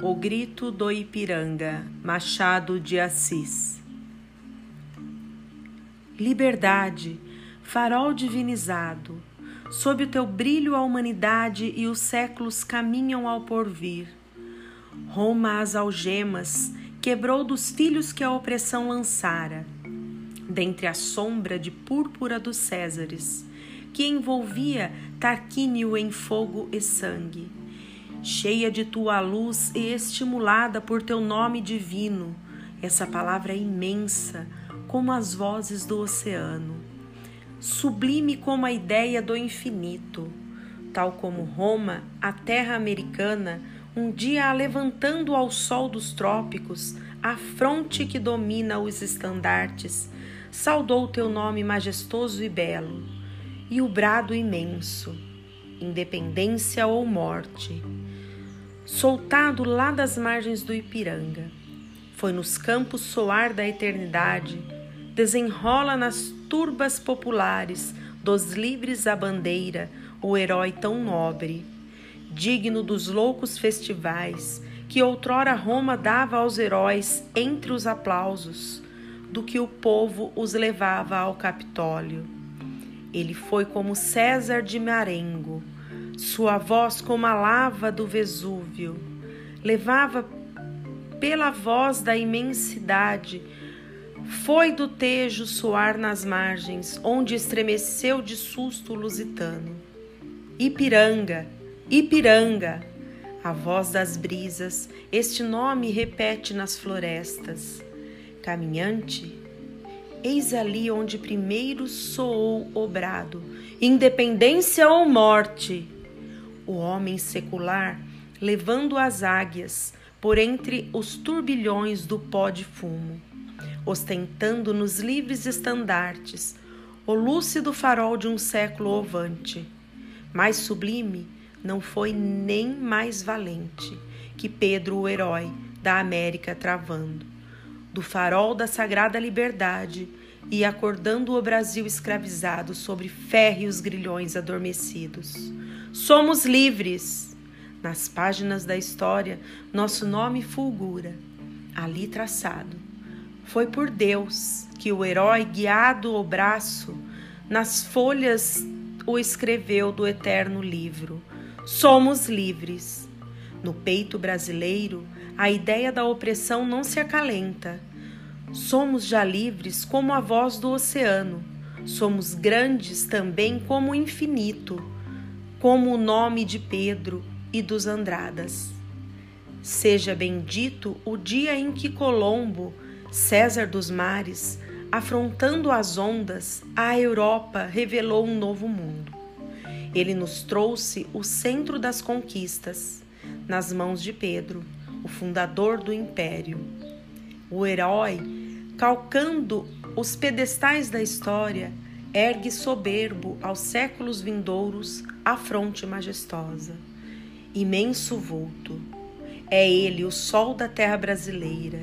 O Grito do Ipiranga, Machado de Assis. Liberdade, farol divinizado, sob o teu brilho a humanidade e os séculos caminham ao porvir. Roma as algemas, quebrou dos filhos que a opressão lançara, dentre a sombra de púrpura dos Césares, que envolvia Tarquínio em fogo e sangue cheia de tua luz e estimulada por teu nome divino. Essa palavra é imensa, como as vozes do oceano, sublime como a ideia do infinito, tal como Roma, a terra americana, um dia levantando ao sol dos trópicos, a fronte que domina os estandartes, saudou teu nome majestoso e belo, e o brado imenso, independência ou morte soltado lá das margens do Ipiranga. Foi nos campos soar da eternidade, desenrola nas turbas populares dos livres a bandeira, o herói tão nobre, digno dos loucos festivais que outrora Roma dava aos heróis entre os aplausos, do que o povo os levava ao Capitólio. Ele foi como César de Marengo, sua voz, como a lava do Vesúvio, levava pela voz da imensidade. Foi do tejo soar nas margens, onde estremeceu de susto o lusitano. Ipiranga, Ipiranga, a voz das brisas, este nome repete nas florestas. Caminhante, eis ali onde primeiro soou o brado: independência ou morte o homem secular levando as águias por entre os turbilhões do pó de fumo, ostentando nos livres estandartes o lúcido farol de um século ovante. Mais sublime não foi nem mais valente que Pedro, o herói da América travando, do farol da sagrada liberdade e acordando o Brasil escravizado sobre férreos grilhões adormecidos. Somos livres. Nas páginas da história, nosso nome fulgura, ali traçado. Foi por Deus que o herói, guiado o braço, nas folhas o escreveu do eterno livro. Somos livres. No peito brasileiro, a ideia da opressão não se acalenta. Somos já livres como a voz do oceano. Somos grandes também como o infinito como o nome de Pedro e dos Andradas. Seja bendito o dia em que Colombo, César dos mares, afrontando as ondas, a Europa revelou um novo mundo. Ele nos trouxe o centro das conquistas, nas mãos de Pedro, o fundador do império. O herói, calcando os pedestais da história, ergue soberbo aos séculos vindouros a fronte majestosa. Imenso vulto, é ele o sol da terra brasileira.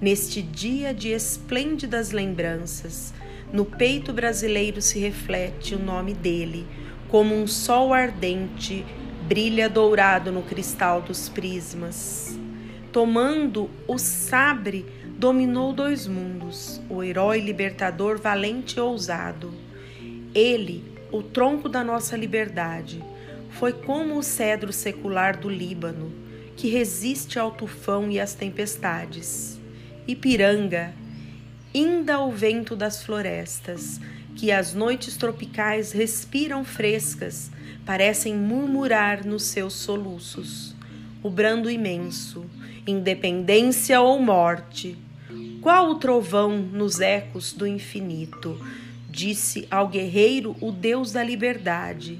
Neste dia de esplêndidas lembranças, no peito brasileiro se reflete o nome dele, como um sol ardente brilha dourado no cristal dos prismas. Tomando o sabre, dominou dois mundos, o herói libertador valente e ousado ele, o tronco da nossa liberdade, foi como o cedro secular do Líbano, que resiste ao tufão e às tempestades. Ipiranga, inda o vento das florestas, que as noites tropicais respiram frescas, parecem murmurar nos seus soluços. O brando imenso, independência ou morte. Qual o trovão nos ecos do infinito? Disse ao guerreiro o Deus da liberdade: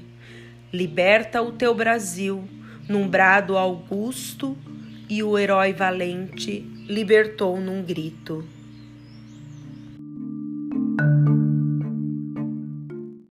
Liberta o teu Brasil, num brado augusto, e o herói valente libertou num grito.